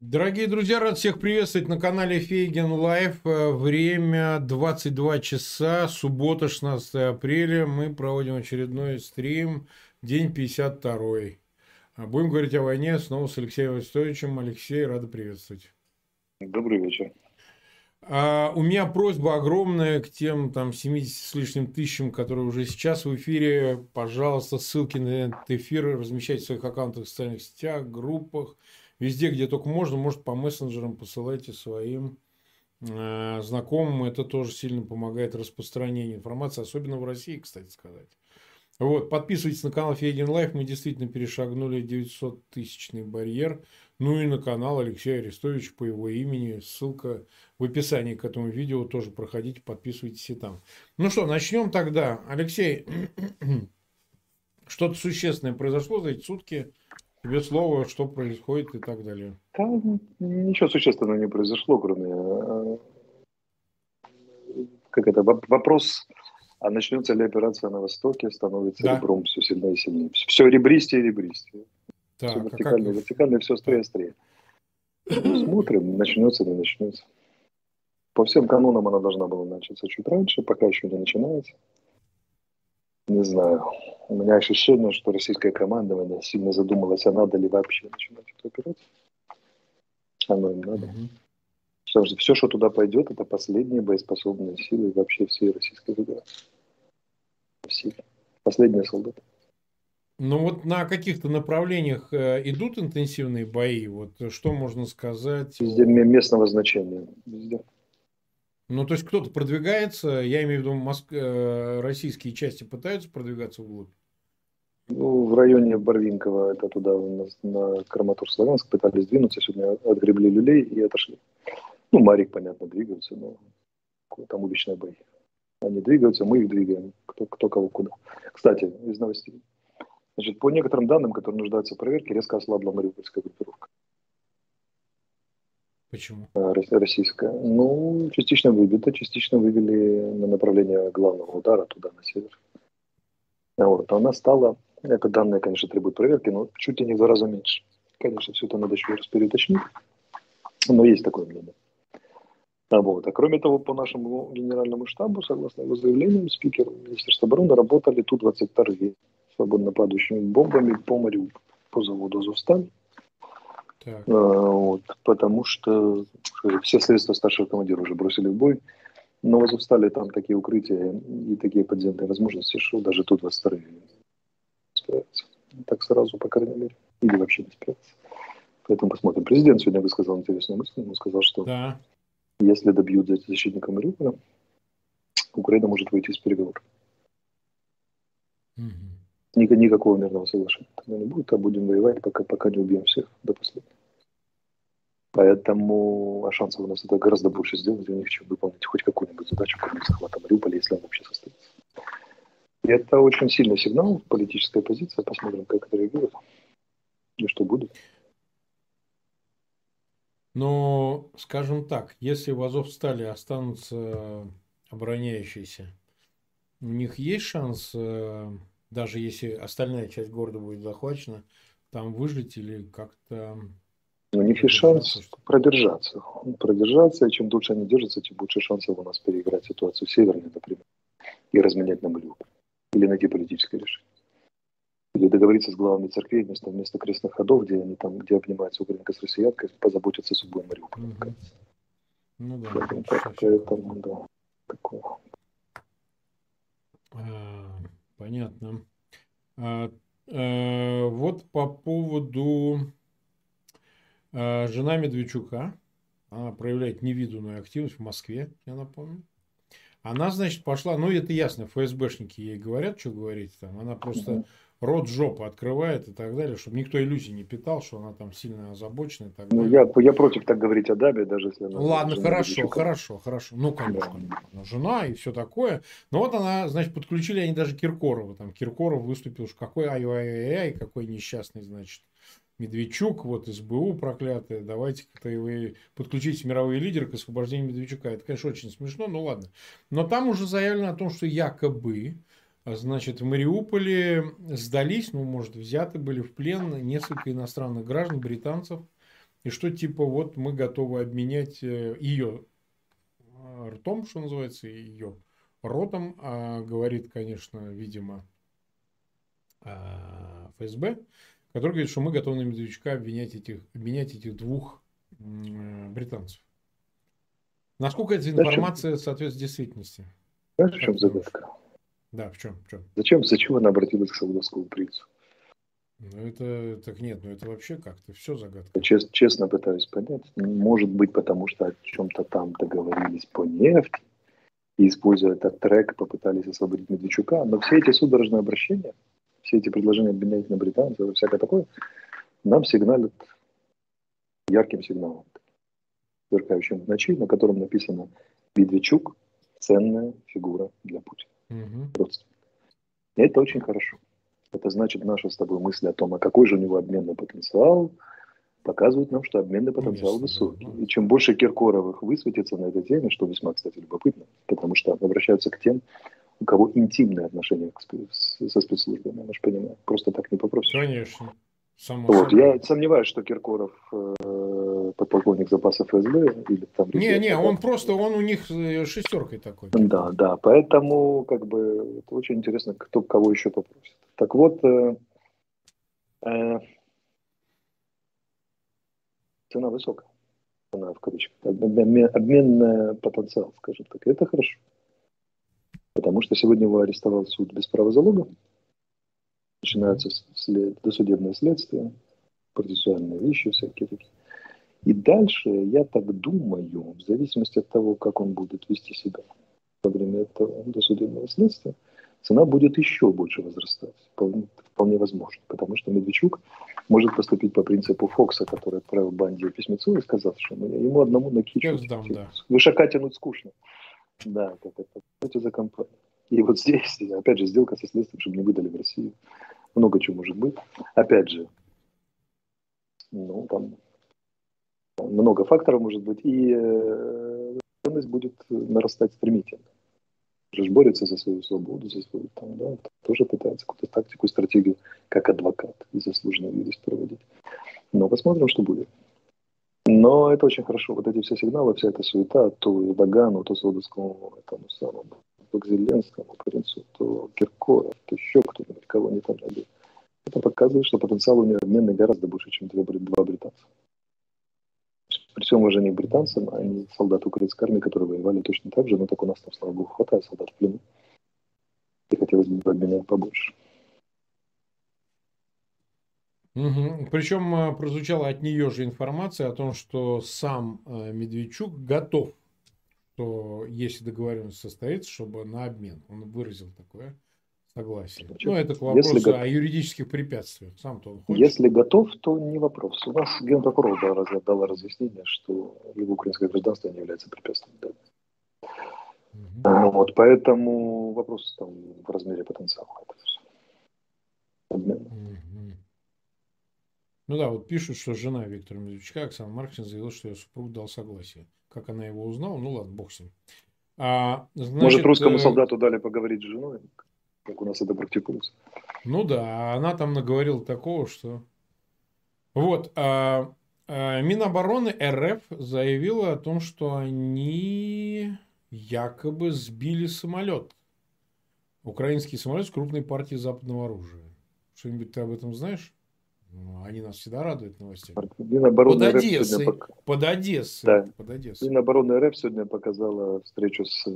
Дорогие друзья, рад всех приветствовать на канале Фейгин Live. Время 22 часа, суббота, 16 апреля. Мы проводим очередной стрим, день 52. Будем говорить о войне снова с Алексеем Арестовичем. Алексей, рад приветствовать. Добрый вечер. А, у меня просьба огромная к тем там 70 с лишним тысячам, которые уже сейчас в эфире. Пожалуйста, ссылки на этот эфир размещайте в своих аккаунтах в социальных сетях, группах Везде, где только можно, может, по мессенджерам посылайте своим э, знакомым. Это тоже сильно помогает распространению информации, особенно в России, кстати сказать. Вот, подписывайтесь на канал Фейгин Live. Мы действительно перешагнули 900-тысячный барьер. Ну и на канал Алексея Арестовича по его имени. Ссылка в описании к этому видео. Тоже проходите, подписывайтесь и там. Ну что, начнем тогда. Алексей, что-то существенное произошло за эти сутки Тебе слово, что происходит и так далее. Да, ничего существенного не произошло, кроме э, как это, вопрос, а начнется ли операция на Востоке, становится да. ребром все сильнее и сильнее. Все ребристее и ребристее. Так, все вертикально, а как... вертикально, все острее и острее. Смотрим, начнется, не начнется. По всем канонам она должна была начаться чуть раньше, пока еще не начинается. Не знаю. У меня ощущение, что российское командование сильно задумалось, а надо ли вообще начинать эту операцию. Оно им надо. Угу. Потому что все, что туда пойдет, это последние боеспособные силы вообще всей Российской Федерации. Все. Последние солдаты. Ну вот на каких-то направлениях э, идут интенсивные бои. Вот что можно сказать? Везде местного значения. Везде. Ну, то есть кто-то продвигается, я имею в виду, Моск... Э, российские части пытаются продвигаться вглубь? Ну, в районе Барвинкова, это туда, на, на Краматур-Славянск, пытались двинуться, сегодня отгребли люлей и отошли. Ну, Марик, понятно, двигаются, но там уличные бои. Они двигаются, мы их двигаем, кто, кто кого куда. Кстати, из новостей. Значит, по некоторым данным, которые нуждаются в проверке, резко ослабла мариупольская группировка. Почему? А, российская. Ну, частично выбита, частично вывели на направление главного удара туда, на север. Вот. Она стала, это данные, конечно, требуют проверки, но чуть ли не в два раза меньше. Конечно, все это надо еще раз переуточнить, но есть такое мнение. А, вот. а кроме того, по нашему генеральному штабу, согласно его заявлениям, спикер Министерства обороны работали Ту-22 свободно падающими бомбами по морю, по заводу «Азовсталь». Так. А, вот, потому что все средства старшего командира уже бросили в бой. Но в Азовстале там такие укрытия и такие подземные возможности, что даже тут вас не справятся. Так сразу, по крайней мере. Или вообще не справятся. Поэтому посмотрим. Президент сегодня высказал интересную мысль. Он сказал, что да. если добьют защитника Мариуполя, Украина может выйти из переговоров. Угу. Никакого мирного соглашения тогда не будет, а будем воевать, пока, пока не убьем всех до последнего. Поэтому а шансов у нас это гораздо больше сделать у них, чем выполнить хоть какую-нибудь задачу, кроме захвата Мариуполя, если он вообще состоится. И это очень сильный сигнал, политическая позиция. Посмотрим, как это реагирует и что будет. Но, скажем так, если в Азовстале останутся обороняющиеся, у них есть шанс, э, даже если остальная часть города будет захвачена, там выжить или как-то у них есть шанс продержаться. Продержаться, и чем дольше они держатся, тем больше шансов у нас переиграть ситуацию в Северной, например, и разменять на Мариуполь. Или найти политическое решение. Или договориться с главами церквей вместо, вместо крестных ходов, где они там, где обнимаются украинка с россиянкой, позаботиться судьбой Мариуполя. Угу. Ну да. Поэтому, поэтому да, такое. Понятно. А, а, вот по поводу а, жена Медведчука, она проявляет невиданную активность в Москве, я напомню. Она, значит, пошла, ну это ясно, ФСБшники ей говорят, что говорить там. Она просто рот жопы открывает и так далее, чтобы никто иллюзий не питал, что она там сильно озабочена и так ну, далее. Ну, я, я против так говорить о Дабе, даже если она... Ладно, хорошо, хорошо, хорошо. Ну, конечно, да. жена и все такое. Но вот она, значит, подключили они даже Киркорова. Там Киркоров выступил, что какой ай-ай-ай, какой несчастный, значит, Медведчук, вот СБУ проклятые, давайте как-то вы подключите мировые лидеры к освобождению Медведчука. Это, конечно, очень смешно, но ладно. Но там уже заявлено о том, что якобы, значит, в Мариуполе сдались, ну, может, взяты были в плен несколько иностранных граждан, британцев, и что типа вот мы готовы обменять э, ее ртом, что называется, ее ротом, а говорит, конечно, видимо, а, ФСБ, который говорит, что мы готовы на Медведчука обвинять этих, обменять этих двух британцев. Насколько эта информация соответствует действительности? Знаешь, в чем загадка? Да, в чем? В чем? Зачем, зачем она обратилась к саудовскому принцу? Ну, это так нет, ну это вообще как-то все загадка. Чест, честно пытаюсь понять. Может быть, потому что о чем-то там договорились по нефти, и, используя этот трек, попытались освободить Медведчука. Но все эти судорожные обращения, все эти предложения обменять на британцев и всякое такое, нам сигналят ярким сигналом, сверкающим в ночи, на котором написано «Медведчук – ценная фигура для Путина». Угу. И это очень хорошо. Это значит, наши с тобой мысли о том, а какой же у него обменный потенциал, показывают нам, что обменный потенциал Конечно, высокий. Да. И чем больше Киркоровых высветится на этой теме, что весьма, кстати, любопытно, потому что обращаются к тем, у кого интимные отношения со спецслужбами, мы же понимаем, просто так не попросишь. Конечно. Само вот, я сомневаюсь, что Киркоров э, подполковник запасов ФСБ или там... Не, не, он просто, он у них э, шестеркой такой. Да, да, поэтому как бы это очень интересно, кто кого еще попросит. Так вот, э, э, цена высокая, цена в кавычках, обмен, обменный потенциал, скажем так, это хорошо. Потому что сегодня его арестовал суд без права залога, начинаются след, досудебное следствие, процессуальные вещи всякие такие. И дальше, я так думаю, в зависимости от того, как он будет вести себя во время этого досудебного следствия, цена будет еще больше возрастать. Вполне, вполне возможно. Потому что Медведчук может поступить по принципу Фокса, который отправил банде письмецо и сказал, что ему одному на кичу. Да. Вышака тянуть скучно. Да, как это. Это за компанию. И вот здесь, опять же, сделка со следствием, чтобы не выдали в Россию. Много чего может быть. Опять же, ну, там много факторов может быть. И э, ценность будет нарастать стремительно же борется за свою свободу, за свою там, да, тоже пытается какую-то тактику, стратегию, как адвокат и заслуженный юрист проводить. Но посмотрим, что будет. Но это очень хорошо. Вот эти все сигналы, вся эта суета, то Эрдогану, то Саудовскому этому самому, то к Зеленскому принцу, то Киркоров, то еще кто-нибудь, кого они там найдут. Это показывает, что потенциал у него обменный гораздо больше, чем два британца при всем уважении к британцам, они солдаты украинской армии, которые воевали точно так же, но так у нас там, слава богу, хватает солдат в плену. И хотелось бы обменять побольше. Угу. Причем а, прозвучала от нее же информация о том, что сам а, Медведчук готов, что если договоренность состоится, чтобы на обмен. Он выразил такое согласие. Ну, это к вопросу если о юридических препятствиях. Сам-то он хочет. Если готов, то не вопрос. У нас генпрокурор дала, дала разъяснение, что его украинское гражданство не является препятствием. Да. Угу. Вот, поэтому вопрос там в размере потенциала. Угу. Ну да, вот пишут, что жена Виктора Медведчука, Оксана Марксин, заявила, что ее супруг дал согласие. Как она его узнала, ну ладно, бог с ним. А, значит, Может, русскому э, солдату дали поговорить с женой? Как у нас это практикуется. Ну да, она там наговорила такого, что... Вот, а, а Минобороны РФ заявила о том, что они якобы сбили самолет. Украинский самолет с крупной партией западного оружия. Что-нибудь ты об этом знаешь? Ну, они нас всегда радуют новостями. Минобороны под Одессой. Пок... Под Одессой. Да. Под Одессой. Минобороны РФ сегодня показала встречу с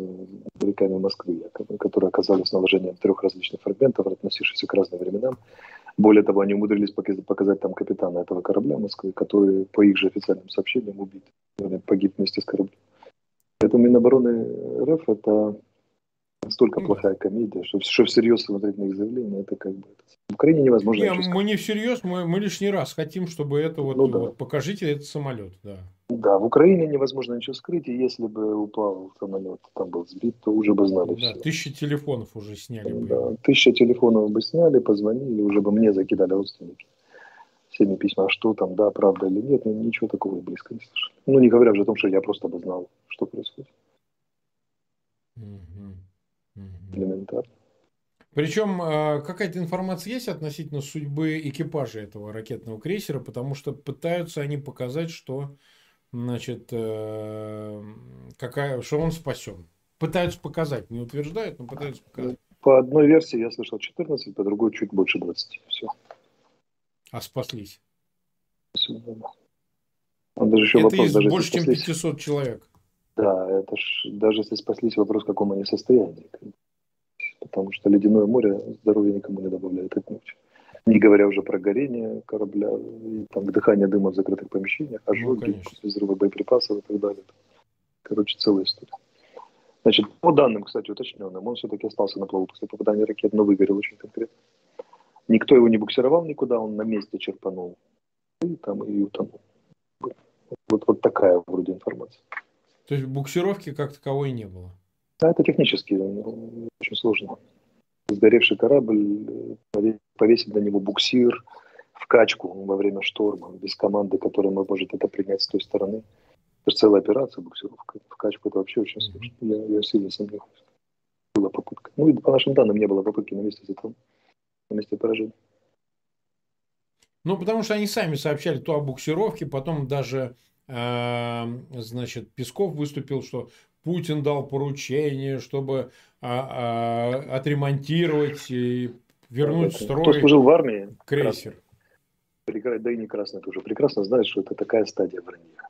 великами Москвы, якобы, которые оказались наложением трех различных фрагментов, относившихся к разным временам. Более того, они умудрились показать там капитана этого корабля Москвы, который, по их же официальным сообщениям, убит. Погиб вместе с кораблем. Поэтому Минобороны РФ это настолько ну, плохая комедия, что, что всерьез смотреть на их заявления, это как бы... В Украине невозможно. Не, мы не всерьез, мы, мы лишний раз хотим, чтобы это вот, ну, да. вот покажите этот самолет, да. Да, в Украине невозможно ничего скрыть, и если бы упал самолет, там был сбит, то уже бы знали да, все. тысячи телефонов уже сняли бы. Да, тысяча телефонов бы сняли, позвонили, уже бы мне закидали родственники всеми письма, а что там, да, правда или нет, ничего такого близко не слышал. Ну, не говоря уже о том, что я просто бы знал, что происходит. Угу элементарно. Причем а, какая-то информация есть относительно судьбы экипажа этого ракетного крейсера, потому что пытаются они показать, что значит, э, какая, что он спасен. Пытаются показать, не утверждают, но пытаются показать. По одной версии я слышал 14, по другой чуть больше 20. Все. А спаслись? Он даже еще это вопрос, из даже больше, чем 500 человек. Да, это ж, даже если спаслись, вопрос, в каком они состоянии. Потому что ледяное море здоровья никому не добавляет отнюдь. Не говоря уже про горение корабля, и, там, дыхание дыма в закрытых помещениях, ожоги, ну, взрывы боеприпасов и так далее. Короче, целая история. Значит, по данным, кстати, уточненным, он все-таки остался на плаву после попадания ракет, но выгорел очень конкретно. Никто его не буксировал никуда, он на месте черпанул и там и утонул. Вот, вот такая вроде информация. То есть буксировки как таковой не было? Да, это технически ну, очень сложно. Сгоревший корабль, повесить на него буксир в качку во время шторма, без команды, которая может это принять с той стороны. Это целая операция, буксировка в качку, это вообще очень сложно. Я, я сильно сомневаюсь. Была попытка. Ну и по нашим данным не было попытки на месте затона, на месте поражения. Ну, потому что они сами сообщали то о буксировке, потом даже, э, значит, Песков выступил, что Путин дал поручение, чтобы э, э, отремонтировать и вернуть в строй Кто служил в армии, крейсер. Прекрасно, да и не красный тоже. Прекрасно знает, что это такая стадия вранья.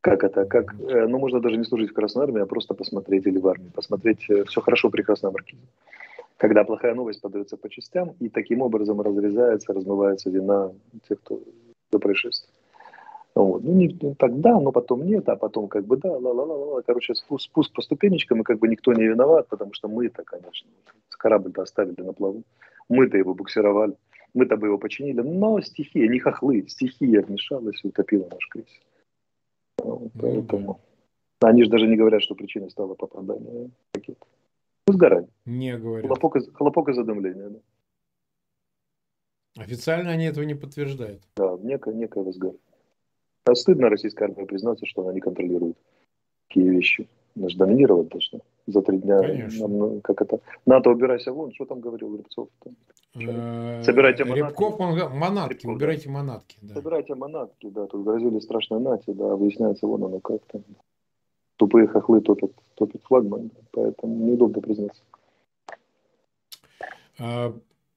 Как это? Как, э, ну, можно даже не служить в Красной Армии, а просто посмотреть или в армии. Посмотреть э, все хорошо при Красной Маркизе когда плохая новость подается по частям, и таким образом разрезается, размывается вина тех, кто до происшествия. Вот. Ну, не, тогда, но потом нет, а потом как бы да, ла-ла-ла-ла. Короче, спуск, спуск по ступенечкам, и как бы никто не виноват, потому что мы-то, конечно, корабль-то оставили на плаву. Мы-то его буксировали, мы-то бы его починили, но стихия, не хохлы, стихия вмешалась и утопила наш крейсер. Вот, поэтому... Они же даже не говорят, что причиной стало попадание ракеты. Сгорание. Не говорят. Хлопок, из, хлопок и задымление. Да. Официально они этого не подтверждают. Да, некое, некое возгорание. А стыдно российской армии признаться, что она не контролирует такие вещи. Она же доминировать должна. За три дня. Конечно. Нам, как это? НАТО, убирайся вон. Что там говорил Рябцов? Э, Собирайте манатки. Рябков, он, манатки, Рябков, убирайте да. манатки. Да. Собирайте манатки, да. Тут грозили страшной нате, да. Выясняется, вон оно как-то тупые хохлы топят, топят флагман, поэтому неудобно признаться.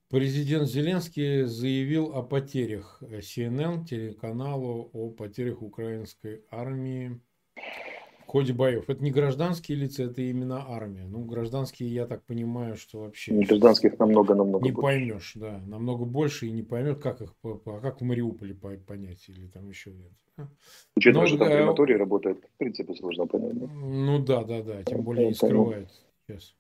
А, президент Зеленский заявил о потерях CNN, телеканалу, о потерях украинской армии в ходе боев. Это не гражданские лица, это именно армия. Ну, гражданские, я так понимаю, что вообще... Гражданских намного-намного Не больше. поймешь, да. Намного больше и не поймет, как их, а как в Мариуполе понять или там еще нет. Учитывая, Но, что там крематорий работает, в принципе, сложно понять. Ну да, да, да. Тем более не скрывает сейчас.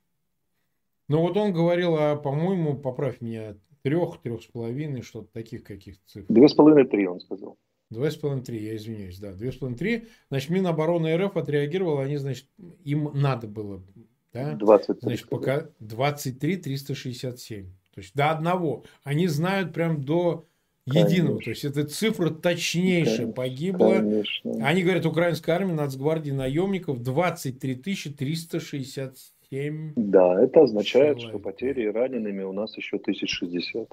Ну вот он говорил, а, по-моему, поправь меня, трех, трех с половиной, что-то таких каких-то цифр. Две с половиной, три, он сказал. Два с половиной, три, я извиняюсь, да. Две с половиной, три. Значит, Минобороны РФ отреагировала, они, значит, им надо было, да? 20. Значит, пока 23 367. То есть до одного. Они знают прям до единого. Конечно. То есть это цифра точнейшая. Погибло. Конечно. Они говорят, украинская армия, нацгвардии наемников 23 367. Да, это означает, человек. что потери ранеными у нас еще 1060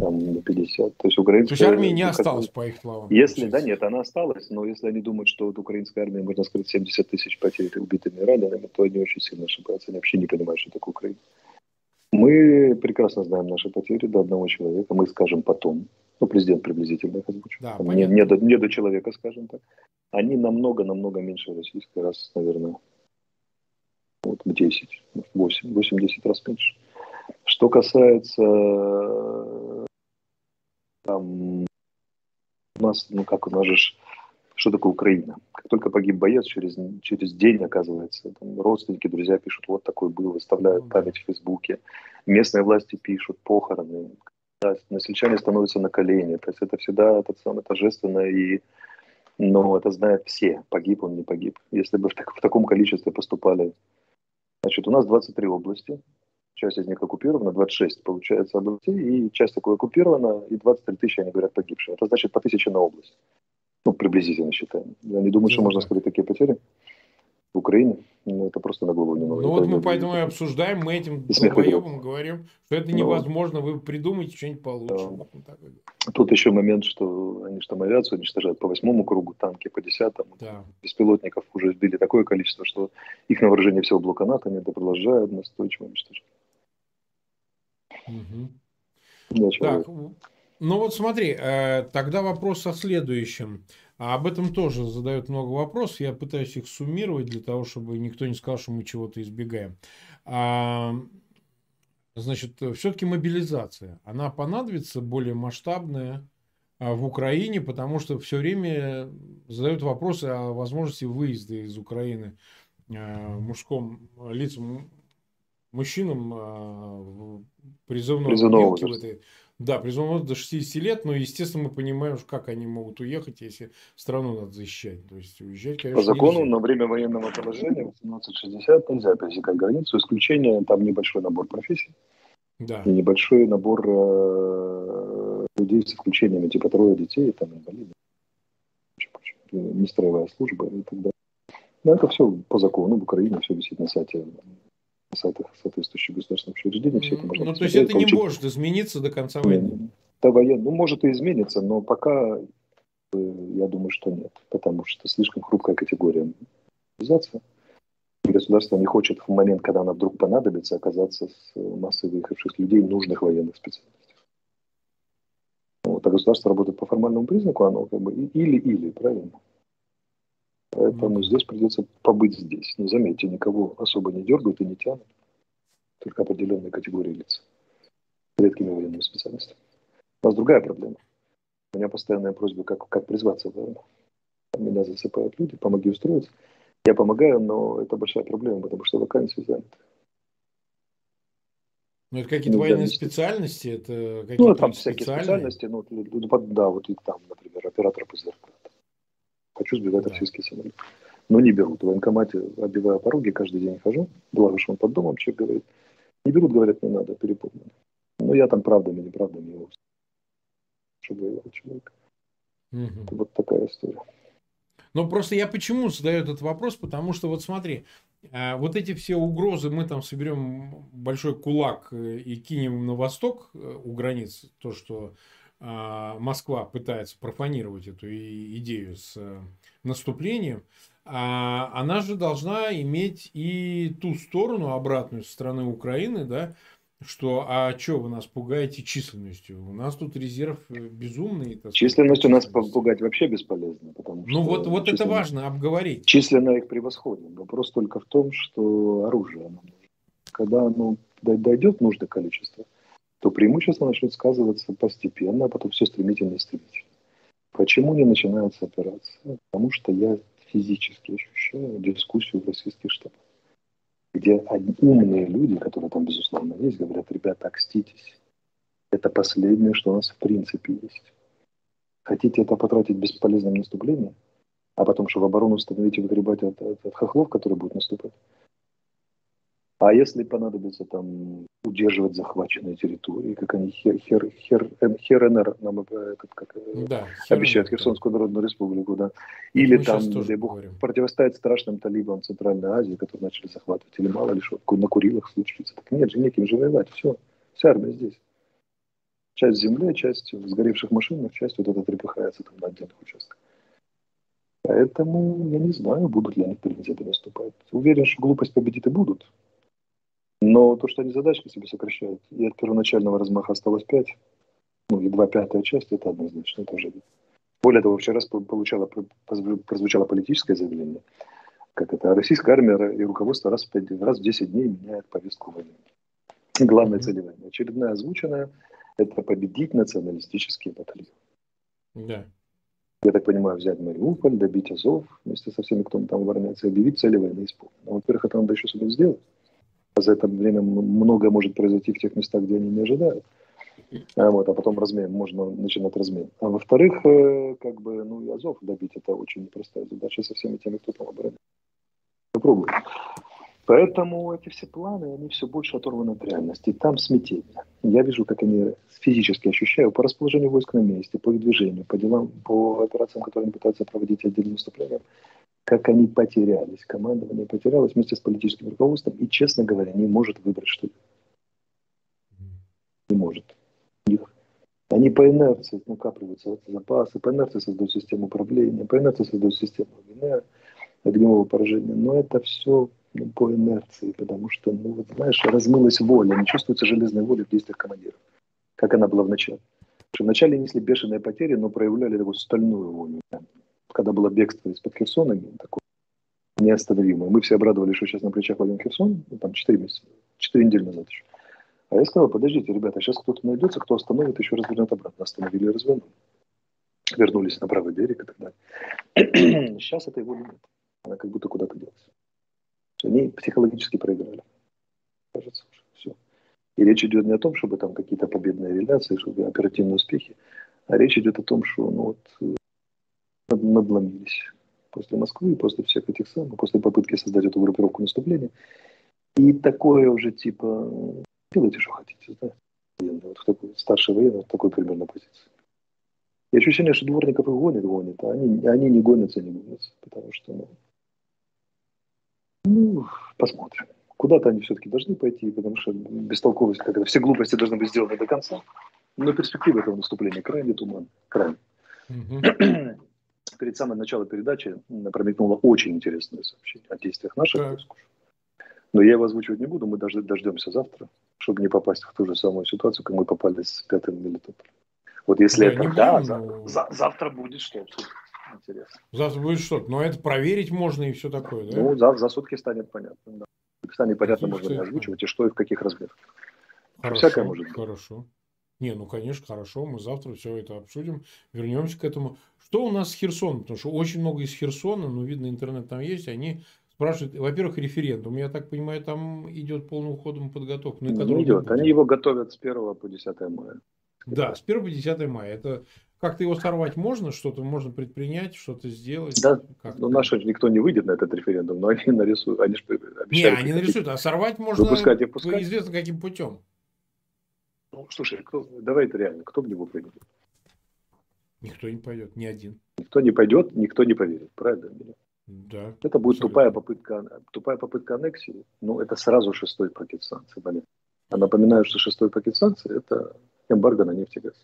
там на 50. То есть украинская... То есть армии не осталось, по их словам. Если, да, нет, она осталась, но если они думают, что вот украинская армия, можно сказать, 70 тысяч потерь убитыми и ранеными, то они очень сильно ошибаются. Они вообще не понимают, что такое Украина. Мы прекрасно знаем наши потери до одного человека. Мы скажем потом. Ну, президент приблизительно их озвучил. Да, не, не, до, не до человека, скажем так. Они намного-намного меньше российской раз, наверное, вот в 10, 8, 8-10 раз меньше. Что касается там, у нас, ну как у нас же, что такое Украина? Как только погиб боец, через, через день, оказывается, там, родственники, друзья пишут, вот такой был, выставляют память в Фейсбуке. Местные власти пишут, похороны. Да, насельчане становятся на колени. То есть это всегда это самое торжественно и но это знают все, погиб он, не погиб. Если бы в, так, в таком количестве поступали. Значит, у нас 23 области, часть из них оккупирована, 26 получается областей, и часть такой оккупирована, и 23 тысячи, они говорят, погибшие. Это значит по тысяче на область. Ну, приблизительно считаем. Я не думаю, что можно сказать такие потери. В Украине. Ну, это просто на голову не надо. Ну вот мы поэтому и обсуждаем, мы этим долбоебам говорим, что это ну невозможно, вы придумайте что-нибудь получше. Да. Тут еще момент, что они же там авиацию уничтожают по восьмому кругу, танки по десятому. Да. Беспилотников уже сбили такое количество, что их на вооружение всего блока НАТО они это продолжают настойчиво уничтожать. Угу. так, ну вот смотри, э, тогда вопрос о следующем. А об этом тоже задают много вопросов. Я пытаюсь их суммировать для того, чтобы никто не сказал, что мы чего-то избегаем. А, значит, все-таки мобилизация. Она понадобится более масштабная а, в Украине, потому что все время задают вопросы о возможности выезда из Украины а, мужском лицам мужчинам а, призывного, призывного в этой да, призывного до 60 лет, но, естественно, мы понимаем, как они могут уехать, если страну надо защищать. То есть уезжать, конечно, По закону нельзя. на время военного положения 1860 нельзя пересекать границу. Исключение, там небольшой набор профессий. Да. И небольшой набор э, людей с исключениями, типа трое детей, там инвалиды, нестроевая служба и так далее. Но это все по закону в Украине, все висит на сайте соответствующих государственных учреждений. Все это можно ну, то есть это не может измениться до конца войны? До войны, ну, может и изменится, но пока э, я думаю, что нет, потому что слишком хрупкая категория мобилизация. Государство не хочет в момент, когда она вдруг понадобится, оказаться с массой выехавших людей нужных военных специальностей. Вот, а государство работает по формальному признаку, оно как бы или-или, правильно? Поэтому здесь придется побыть здесь. Но заметьте, никого особо не дергают и не тянут. Только определенные категории лиц. Редкими военными специальностями. У нас другая проблема. У меня постоянная просьба, как, как призваться в войну. Меня засыпают люди, помоги устроиться. Я помогаю, но это большая проблема, потому что вакансии заняты. Ну, это какие-то ну, военные специальности? Это какие-то ну, там всякие специальности. Ну, да, вот и там, например, оператор ПЗРК. Хочу сбивать да. российский самолет. Но не берут. В военкомате, обивая пороги, каждый день хожу. Благо, что он под домом человек говорит. Не берут, говорят, не надо, переполнено. Но я там правдами, неправдами его чтобы воевал человек. Угу. Вот такая история. Ну, просто я почему задаю этот вопрос, потому что вот смотри, э, вот эти все угрозы, мы там соберем большой кулак э, и кинем на восток э, у границ, то, что Москва пытается профанировать эту идею с э, наступлением, а она же должна иметь и ту сторону обратную со стороны Украины, да, что, а что вы нас пугаете численностью? У нас тут резерв э, безумный. Так Численностью нас пугать вообще бесполезно. Потому ну вот, вот это важно обговорить. Численно их превосходим. Вопрос только в том, что оружие нам нужно. Когда оно дойдет нужное количество, то преимущество начнет сказываться постепенно, а потом все стремительно и стремительно. Почему не начинается операция? Потому что я физически ощущаю дискуссию в российских штабах, где умные люди, которые там, безусловно, есть, говорят, ребята, окститесь. Это последнее, что у нас в принципе есть. Хотите это потратить в бесполезном наступлении, а потом, что в оборону установите выгребать от, от, от хохлов, которые будут наступать? А если понадобится там удерживать захваченные территории, как они хер, хер, хер, ХРНР нам этот, как, э, да, обещают хер, Херсонскую Народную Республику, да, или Мы там, дай бог, говорим. противостоять страшным талибам Центральной Азии, которые начали захватывать, или мало ли что, на Курилах случится. Так нет же, неким же воевать, все, вся армия здесь. Часть земли, часть в сгоревших машинах, часть вот эта трепыхается там на отдельных участках. Поэтому я не знаю, будут ли они в принципе наступать. Уверен, что глупость победит и будут. Но то, что они задачки себе сокращают, и от первоначального размаха осталось 5, ну, едва пятая часть, это однозначно, это уже Более того, вчера получало, прозвучало политическое заявление, как это, российская армия и руководство раз в, 5, раз в 10 дней меняет повестку войны. Главная mm-hmm. цель войны, очередная озвученная, это победить националистические батальоны. Да. Я так понимаю, взять Мариуполь, добить Азов вместе со всеми, кто там обороняется, объявить цели войны исполнить. Но, во-первых, это надо еще суметь сделать за это время многое может произойти в тех местах, где они не ожидают. А, вот, а потом размен, можно начинать размен. А во-вторых, э, как бы, ну, и Азов добить, это очень непростая задача со всеми теми, кто там обороняет. Попробуем. Поэтому эти все планы, они все больше оторваны от реальности. Там смятение. Я вижу, как они физически ощущаю по расположению войск на месте, по их движению, по делам, по операциям, которые они пытаются проводить отдельным наступлением, как они потерялись. Командование потерялось вместе с политическим руководством и, честно говоря, не может выбрать что то Не может. Их. Они по инерции накапливаются запасы, по инерции создают систему управления, по инерции создают систему огня, огневого поражения. Но это все ну, по инерции, потому что, ну вот знаешь, размылась воля, не чувствуется железной воли в действиях командиров, как она была в начале. Что вначале несли бешеные потери, но проявляли такую стальную волю. Когда было бегство из-под Херсона, такое неостановимое. Мы все обрадовались, что сейчас на плечах возьмем Херсон, ну, там 4 месяца, 4 недели назад еще. А я сказал, подождите, ребята, сейчас кто-то найдется, кто остановит, еще развернет обратно. Остановили и развернули. Вернулись на правый берег и так далее. сейчас этой воли нет. Она как будто куда-то делась. Они психологически проиграли. Кажется, уже все. И речь идет не о том, чтобы там какие-то победные реляции, чтобы оперативные успехи, а речь идет о том, что ну, вот, надломились после Москвы, после всех этих самых, после попытки создать эту группировку наступления. И такое уже типа, делайте, что хотите, да? Вот в такой, старший военный, в такой примерно позиции. И ощущение, что дворников их гонят, гонят, а они, они не гонятся, не гонятся, потому что, ну, ну посмотрим. Куда-то они все-таки должны пойти, потому что бестолковость, как это, все глупости должны быть сделаны до конца. Но перспектива этого наступления крайне туман, крайне. Перед самым началом передачи промелькнуло очень интересное сообщение о действиях наших войск. Но я его озвучивать не буду, мы даже дождемся завтра, чтобы не попасть в ту же самую ситуацию, как мы попали с пятым Мелитополем. Вот если да, это да, будем, но... за, завтра будет что интересно. Завтра будет что но это проверить можно и все такое, да? Ну, за, за сутки станет понятно, да. Станет понятно, можно ли озвучивать, и что, и в каких размерах. Хорошо, Всякое может быть. Хорошо. Не, ну, конечно, хорошо, мы завтра все это обсудим, вернемся к этому. Что у нас с Херсоном? Потому что очень много из Херсона, ну, видно, интернет там есть, они спрашивают, во-первых, референдум, я так понимаю, там идет полным ходом подготовка. Ну, не идет, они его готовят с 1 по 10 мая. Да, с 1 по 10 мая. Это как-то его сорвать можно, что-то можно предпринять, что-то сделать? Да, ну наши никто не выйдет на этот референдум, но они нарисуют, они же обещают. Не, они нарисуют, а сорвать можно выпускать и впускать. известно каким путем. Ну, слушай, кто, давай это реально, кто в него пойдет? Никто не пойдет, ни один. Никто не пойдет, никто не поверит, правильно? Да. Это будет тупая попытка, тупая попытка аннексии, но это сразу шестой пакет санкций. Блин. А напоминаю, что шестой пакет санкций – это эмбарго на нефть и газ.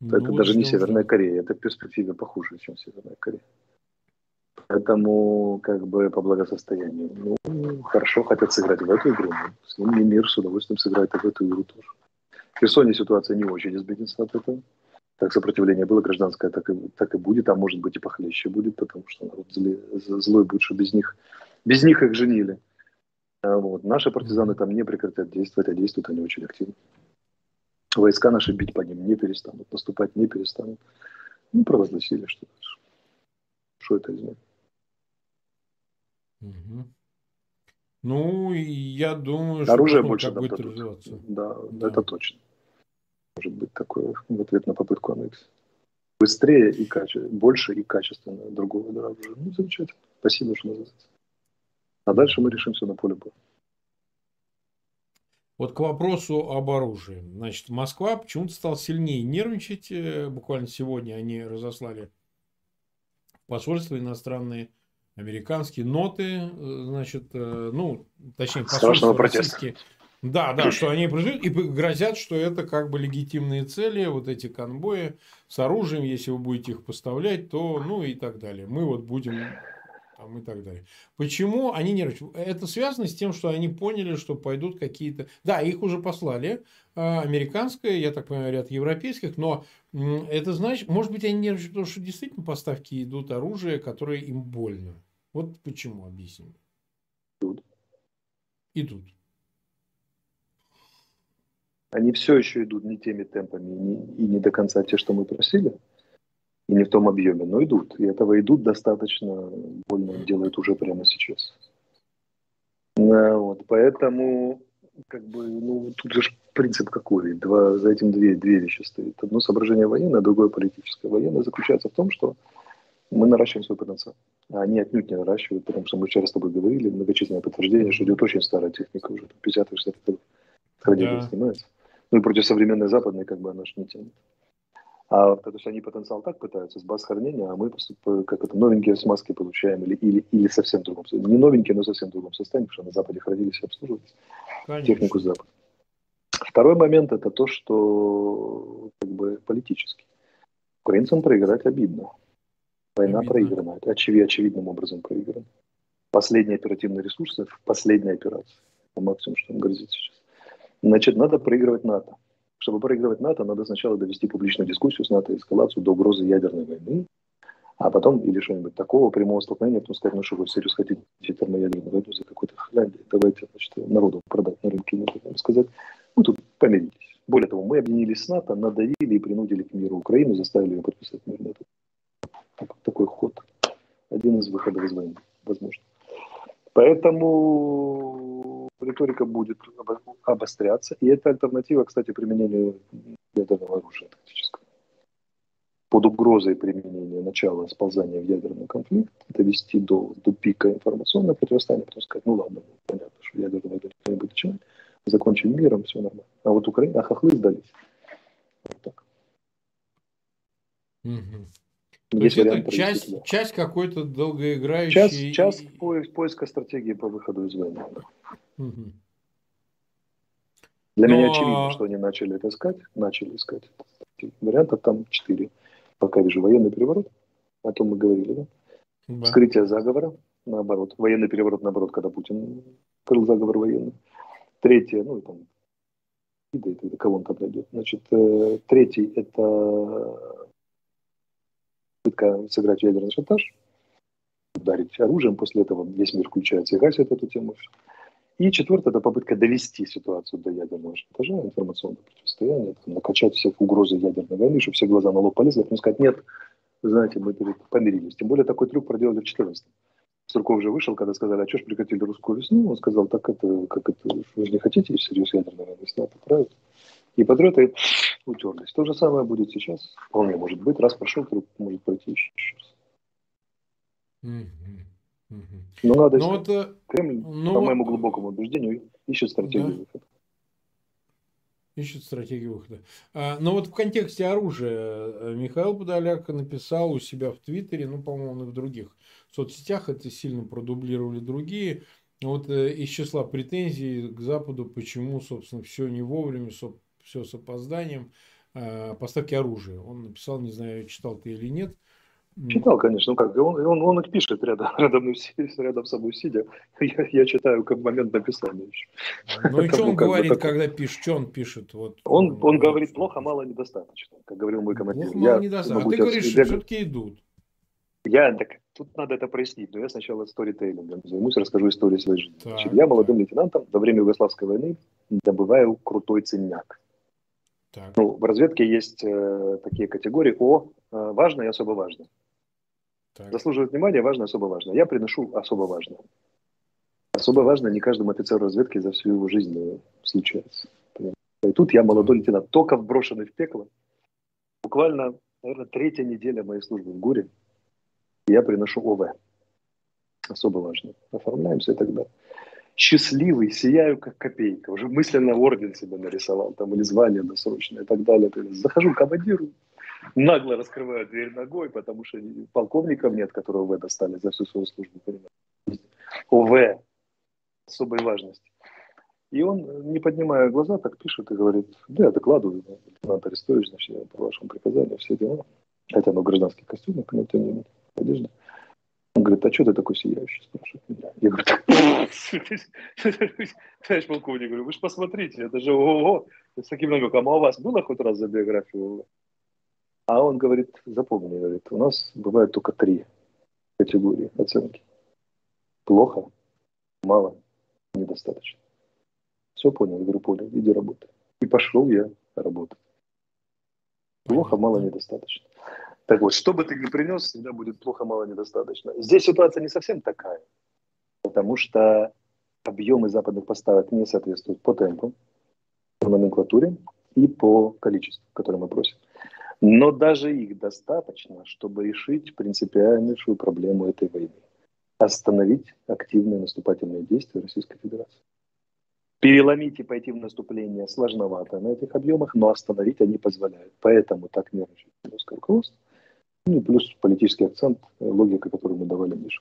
Ну, это даже не Северная Корея, это в перспективе похуже, чем Северная Корея. Поэтому, как бы, по благосостоянию, ну, хорошо хотят сыграть в эту игру. Ну, с ними мир с удовольствием сыграет в эту игру тоже. В Херсоне ситуация не очень изменится от этого. Как сопротивление было гражданское, так и, так и будет, а может быть и похлеще будет, потому что народ зле, злой будет, что без них, без них их женили. А вот. Наши партизаны там не прекратят действовать, а действуют они очень активно. Войска наши бить по ним не перестанут, наступать не перестанут. Ну, провозгласили, что дальше. Что это изменит? Угу. Ну, я думаю, что оружие больше как будет развиваться. Да, да, это точно. Может быть такое в ответ на попытку аннексии. Быстрее и качественно, больше и качественно другого да, оружия. Ну, замечательно. Спасибо, что называется. А дальше мы решим все на поле боя. Вот к вопросу об оружии. Значит, Москва почему-то стала сильнее нервничать. Э, буквально сегодня они разослали посольства иностранные, американские ноты, э, значит, э, ну, точнее, посольства российские. Да, да, что они производят и грозят, что это как бы легитимные цели, вот эти конвои с оружием, если вы будете их поставлять, то, ну и так далее. Мы вот будем там, и так далее. Почему они нервничают? Это связано с тем, что они поняли, что пойдут какие-то... Да, их уже послали. А, американское, я так понимаю, ряд европейских, но это значит, может быть, они нервничают, потому что действительно поставки идут оружие, которое им больно. Вот почему, объясним. Идут. Идут. Они все еще идут не теми темпами и не, и не до конца те, что мы просили и не в том объеме, но идут. И этого идут достаточно, больно делают уже прямо сейчас. Да, вот, поэтому, как бы, ну, тут же принцип какой? Два, за этим две, две вещи стоит. Одно соображение военное, другое политическое. Военное заключается в том, что мы наращиваем свой потенциал. А они отнюдь не наращивают, потому что мы вчера с тобой говорили, многочисленное подтверждение, что идет очень старая техника, уже 50-х, 60-х годов да. снимается. Ну и против современной западной, как бы, она же не тянет. А то есть они потенциал так пытаются, с баз хранения, а мы как это новенькие смазки получаем или, или, или совсем в другом состоянии. Не новенькие, но совсем в другом состоянии, потому что на Западе хранились и обслуживались. Конечно. Технику Запада. Второй момент это то, что как бы политический. Украинцам проиграть обидно. Война проиграна. Это очевид, очевидным образом проиграна. Последние оперативные ресурсы в последней операции. По максимуму, что им грозит сейчас. Значит, надо проигрывать НАТО. Чтобы проигрывать НАТО, надо сначала довести публичную дискуссию с НАТО, эскалацию до угрозы ядерной войны, а потом или что-нибудь такого прямого столкновения, потом сказать, ну что вы всерьез хотите термоядерную войну за какой-то хляндий, давайте значит, народу продать на рынке, и сказать, мы тут помирились. Более того, мы объединились с НАТО, надавили и принудили к миру Украину, заставили ее подписать мирный так, такой ход. Один из выходов из войны, возможно. Поэтому риторика будет обостряться. И это альтернатива, кстати, применению ядерного оружия тактического. Под угрозой применения начала сползания в ядерный конфликт, это вести до, до пика информационного противостояния, потом сказать, ну ладно, понятно, что ядерный войну не будет начинать, закончим миром, все нормально. А вот Украина, а хохлы сдались. Вот так. Угу. То есть это часть, да. часть какой-то долгоиграющей... Часть поиск, поиска стратегии по выходу из войны. Угу. Для Но... меня очевидно, что они начали это искать. Начали искать. Вариантов там четыре. Пока вижу военный переворот. О том мы говорили, да? да. Скрытие заговора, наоборот. Военный переворот, наоборот, когда Путин открыл заговор военный. Третье, ну, там, да, это кого он там найдет. Значит, э, третий – это попытка сыграть ядерный шантаж, ударить оружием, после этого весь мир включается и гасит эту тему. И четвертое – это попытка довести ситуацию до ядерного шантажа, информационного противостояния, там, накачать всех угрозы ядерной войны, чтобы все глаза на лоб полезли, а потом сказать, нет, знаете, мы помирились. Тем более такой трюк проделали в 14 Сурков же вышел, когда сказали, а что ж прекратили русскую весну? Он сказал, так это, как это, вы же не хотите всерьез ядерной войны НАТО, правильно? И патриоты утерлись. То же самое будет сейчас. Вполне может быть. Раз прошел, может пройти еще раз. Но надо Но искать. Это... Кремль, ну, по моему глубокому убеждению, ищет стратегию да. выхода. Ищет стратегию выхода. А, но вот в контексте оружия э, Михаил Подоляк написал у себя в Твиттере, ну, по-моему, и в других соцсетях, это сильно продублировали другие, вот э, из числа претензий к Западу, почему, собственно, все не вовремя, все с опозданием, э, поставки оружия. Он написал, не знаю, читал ты или нет, Читал, конечно, ну как, он, он, он пишет рядом, рядом, рядом с собой сидя. Я, я читаю как момент написания еще. Ну и что он говорит, бы, когда пишет? Что он пишет? Вот, он, он, он говорит, плохо, мало, недостаточно, как говорил мой командир. Плохо, мало, недостаточно. А ты говоришь, что все-таки идут. Я, так, тут надо это прояснить, но я сначала сторитейлингом займусь, расскажу историю своей жизни. Значит, я молодым лейтенантом во время Югославской войны добываю крутой ценняк. Так. Ну, в разведке есть э, такие категории О, э, важно и особо важно. Так. Заслуживает внимания, важно, особо важно. Я приношу особо важно. Особо важно не каждому офицеру разведки за всю его жизнь э, случается. И тут я молодой лейтенант, только вброшенный в пекло. Буквально, наверное, третья неделя моей службы в ГУРе. Я приношу ОВ. Особо важно. Оформляемся и так далее. Счастливый, сияю как копейка. Уже мысленно орден себе нарисовал, там, или звание досрочное и так далее. Захожу к командиру, нагло раскрываю дверь ногой, потому что полковников нет, которого вы достали за всю свою службу. ОВ особой важности. И он, не поднимая глаза, так пишет и говорит, да, я докладываю, лейтенант Арестович, значит, по вашему приказанию, все дела. Хотя, ну, гражданский костюм, но тем не менее, одежда. Говорит, а что ты такой сияющий, спрашивает меня. Я говорю, знаешь, полковник, говорю, вы же посмотрите, это же ого, с таким намеком, а у вас было хоть раз за биографию? А он говорит, запомни, говорит, у нас бывает только три категории оценки. Плохо, мало, недостаточно. Все понял, я говорю, понял, иди работай. И пошел я работать. Плохо, мало, недостаточно. Так вот, что бы ты ни принес, всегда будет плохо, мало, недостаточно. Здесь ситуация не совсем такая, потому что объемы западных поставок не соответствуют по темпу, по номенклатуре и по количеству, которое мы просим. Но даже их достаточно, чтобы решить принципиальнейшую проблему этой войны. Остановить активные наступательные действия Российской Федерации. Переломить и пойти в наступление сложновато на этих объемах, но остановить они позволяют. Поэтому так нервничает руководство. Ну и плюс политический акцент, э, логика, которую мы давали ниже.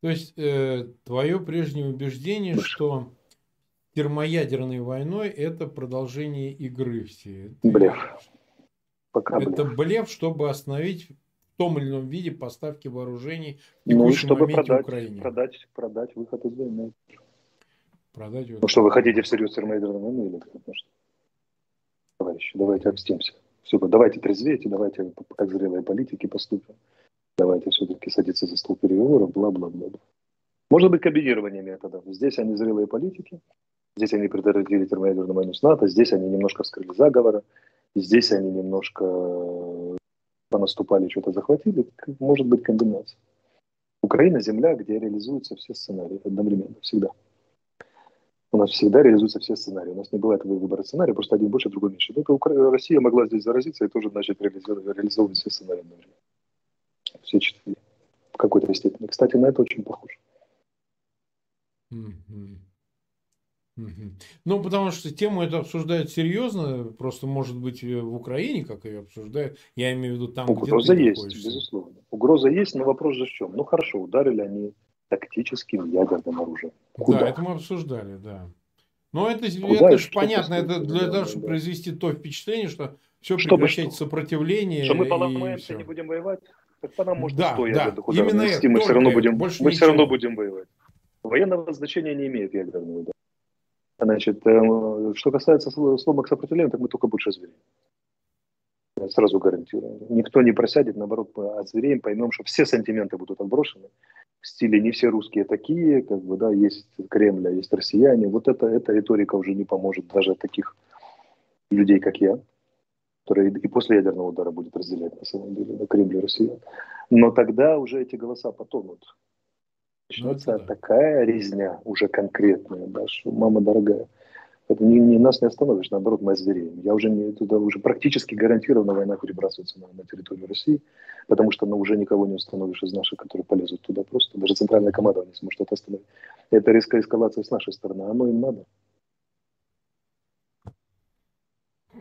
То есть э, твое прежнее убеждение, Больше. что термоядерной войной это продолжение игры все. Блеф. Пока это блеф. блеф, чтобы остановить в том или ином виде поставки вооружений в ну, чтобы продать, Украине. Продать, продать выход из войны. Продать ну что, вы хотите всерьез термоядерную войну или что? Товарищи, давайте обстимся. Все, давайте трезвейте, давайте как зрелые политики поступим. Давайте все-таки садиться за стол переговоров, бла-бла-бла. Может быть, комбинирование методов. Здесь они зрелые политики, Здесь они предотвратили термоядерную войну с НАТО, здесь они немножко вскрыли заговоры, здесь они немножко понаступали, что-то захватили. Может быть комбинация. Украина – земля, где реализуются все сценарии одновременно, всегда. У нас всегда реализуются все сценарии. У нас не бывает выбора сценария, просто один больше, другой меньше. Только Россия могла здесь заразиться и тоже начать реализовывать, реализовывать все сценарии одновременно. Все четыре. В какой-то степени. Кстати, на это очень похоже. Mm-hmm. Ну, потому что тему эту обсуждают серьезно, просто может быть э, в Украине, как ее обсуждают, я имею в виду там, Угроза где есть, находишься. безусловно. Угроза есть, но вопрос же в чем? Ну, хорошо, ударили они тактическим ядерным оружием. Куда? Да, это мы обсуждали, да. Но это, это же понятно, это для того, чтобы да. произвести то впечатление, что все чтобы прекращать что? сопротивление. Что мы поломаемся, не будем воевать? Так по нам можно да, 100 да, именно это, мы все равно будем, мы все равно будем воевать. Военного значения не имеет ядерный удар. Значит, э, что касается сломок сопротивления, так мы только больше зверей. Я сразу гарантирую. Никто не просядет, наоборот, мы озвереем, поймем, что все сантименты будут отброшены. В стиле не все русские такие, как бы, да, есть Кремль, а есть россияне. Вот это, эта риторика уже не поможет даже таких людей, как я, которые и после ядерного удара будет разделять, на самом деле, на Кремль и Россию. Но тогда уже эти голоса потонут начнется ну, да. такая резня уже конкретная, да, что мама дорогая. Это не, не нас не остановишь, наоборот, мы озвереем. Я уже не туда уже практически гарантированно война перебрасывается на, на территорию России, потому что ну, уже никого не установишь из наших, которые полезут туда просто. Даже центральная команда не сможет это остановить. Это резкая эскалация с нашей стороны, оно им надо.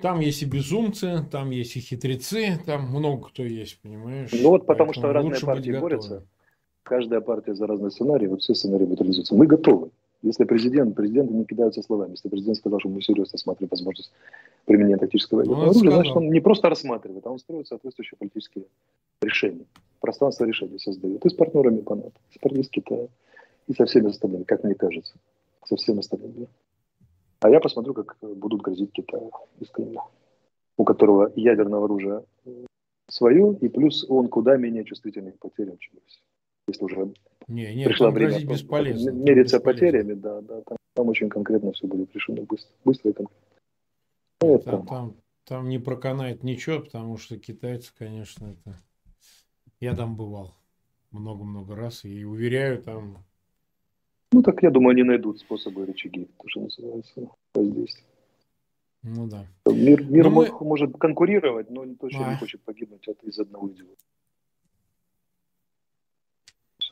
Там есть и безумцы, там есть и хитрецы, там много кто есть, понимаешь? Ну вот потому Поэтому что разные партии борются каждая партия за разный сценарий, вот все сценарии будут реализовываться. Мы готовы. Если президент, президент не кидаются словами. Если президент сказал, что мы серьезно рассматриваем возможность применения тактического ну, оружия, значит, он не просто рассматривает, а он строит соответствующие политические решения. Пространство решения создает. И с партнерами по НАТО, с партнерами с Китая, и со всеми остальными, как мне кажется. Со всеми остальными. А я посмотрю, как будут грозить Китаю из Кремля, у которого ядерного оружия свое, и плюс он куда менее чувствительный к потерям, чем если уже не, нет, пришло время бесполезно, мериться потерями, да, да, там, там очень конкретно все будет решено быстро, быстро и конкретно. Ну, там, там, там не проканает ничего, потому что китайцы, конечно, это... Я там бывал много-много раз и уверяю, там... Ну, так я думаю, они найдут способы рычаги, то, что называется, воздействия. Ну да. Мир, мир но мы... может конкурировать, но точно а. не хочет погибнуть от, из одного идиота.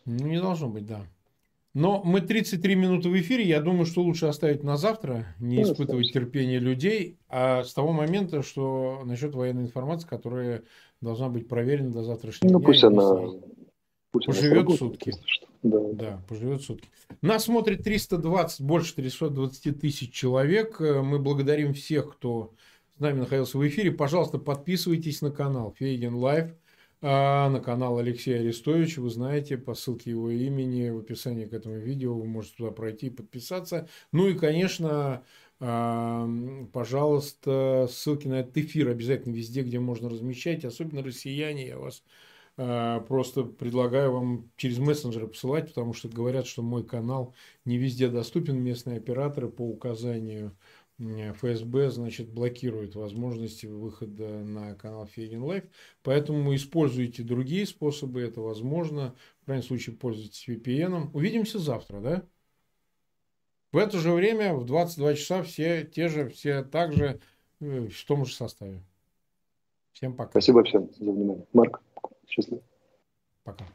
Ну, не должно быть, да. Но мы 33 минуты в эфире. Я думаю, что лучше оставить на завтра, не ну, испытывать терпение людей, а с того момента, что насчет военной информации, которая должна быть проверена до завтрашнего ну, дня. Пусть она пусть поживет она сутки. Да. да, поживет сутки. Нас смотрит 320, больше 320 тысяч человек. Мы благодарим всех, кто с нами находился в эфире. Пожалуйста, подписывайтесь на канал Фейгин Live а на канал Алексея Арестовича. Вы знаете, по ссылке его имени в описании к этому видео вы можете туда пройти и подписаться. Ну и, конечно, а, пожалуйста, ссылки на этот эфир обязательно везде, где можно размещать, особенно россияне, я вас а, просто предлагаю вам через мессенджеры посылать, потому что говорят, что мой канал не везде доступен, местные операторы по указанию ФСБ, значит, блокирует возможности выхода на канал Фейгин Live. Поэтому используйте другие способы, это возможно. В крайнем случае пользуйтесь VPN. Увидимся завтра, да? В это же время, в 22 часа, все те же, все также э, в том же составе. Всем пока. Спасибо всем за внимание. Марк, счастливо. Пока.